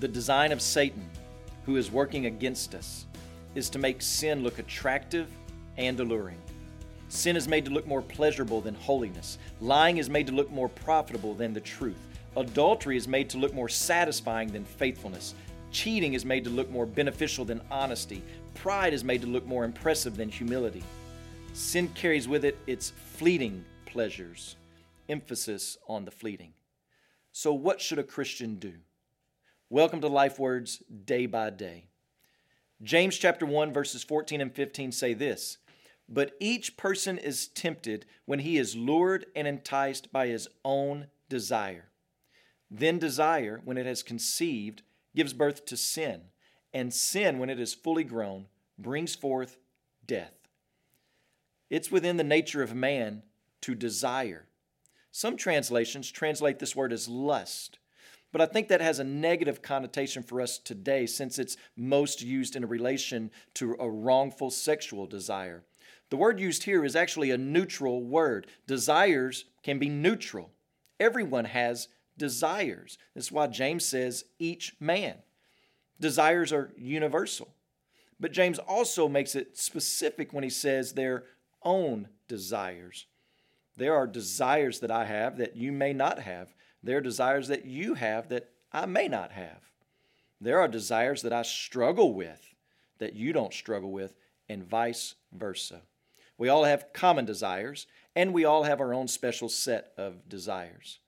The design of Satan, who is working against us, is to make sin look attractive and alluring. Sin is made to look more pleasurable than holiness. Lying is made to look more profitable than the truth. Adultery is made to look more satisfying than faithfulness. Cheating is made to look more beneficial than honesty. Pride is made to look more impressive than humility. Sin carries with it its fleeting pleasures, emphasis on the fleeting. So, what should a Christian do? Welcome to Life Words Day by Day. James chapter 1 verses 14 and 15 say this, but each person is tempted when he is lured and enticed by his own desire. Then desire, when it has conceived, gives birth to sin, and sin, when it is fully grown, brings forth death. It's within the nature of man to desire. Some translations translate this word as lust, but I think that has a negative connotation for us today since it's most used in a relation to a wrongful sexual desire. The word used here is actually a neutral word. Desires can be neutral. Everyone has desires. That's why James says each man. Desires are universal. But James also makes it specific when he says their own desires. There are desires that I have that you may not have. There are desires that you have that I may not have. There are desires that I struggle with that you don't struggle with, and vice versa. We all have common desires, and we all have our own special set of desires.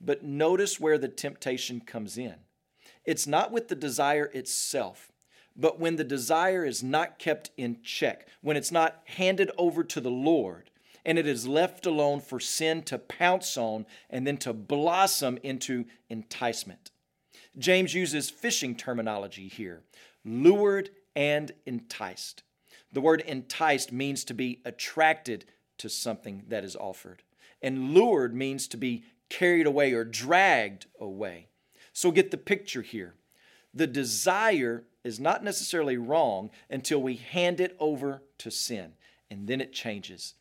But notice where the temptation comes in. It's not with the desire itself, but when the desire is not kept in check, when it's not handed over to the Lord, and it is left alone for sin to pounce on and then to blossom into enticement. James uses fishing terminology here lured and enticed. The word enticed means to be attracted to something that is offered, and lured means to be carried away or dragged away. So get the picture here. The desire is not necessarily wrong until we hand it over to sin, and then it changes.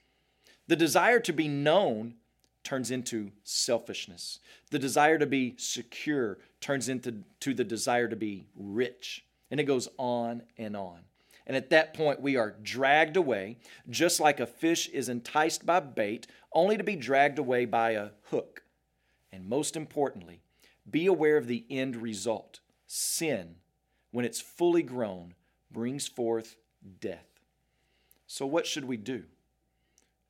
The desire to be known turns into selfishness. The desire to be secure turns into to the desire to be rich. And it goes on and on. And at that point, we are dragged away, just like a fish is enticed by bait, only to be dragged away by a hook. And most importantly, be aware of the end result. Sin, when it's fully grown, brings forth death. So, what should we do?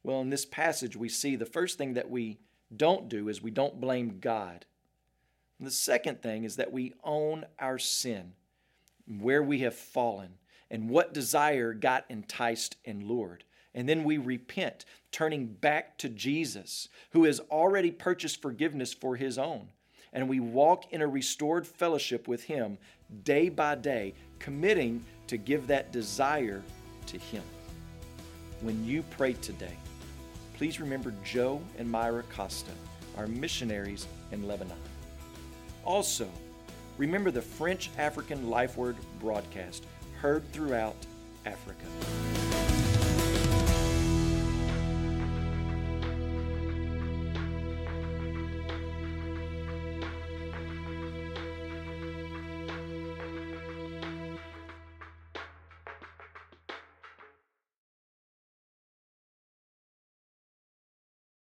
Well, in this passage, we see the first thing that we don't do is we don't blame God. And the second thing is that we own our sin, where we have fallen, and what desire got enticed and lured. And then we repent, turning back to Jesus, who has already purchased forgiveness for his own. And we walk in a restored fellowship with him day by day, committing to give that desire to him. When you pray today, please remember Joe and Myra Costa, our missionaries in Lebanon. Also, remember the French African Life Word broadcast heard throughout Africa.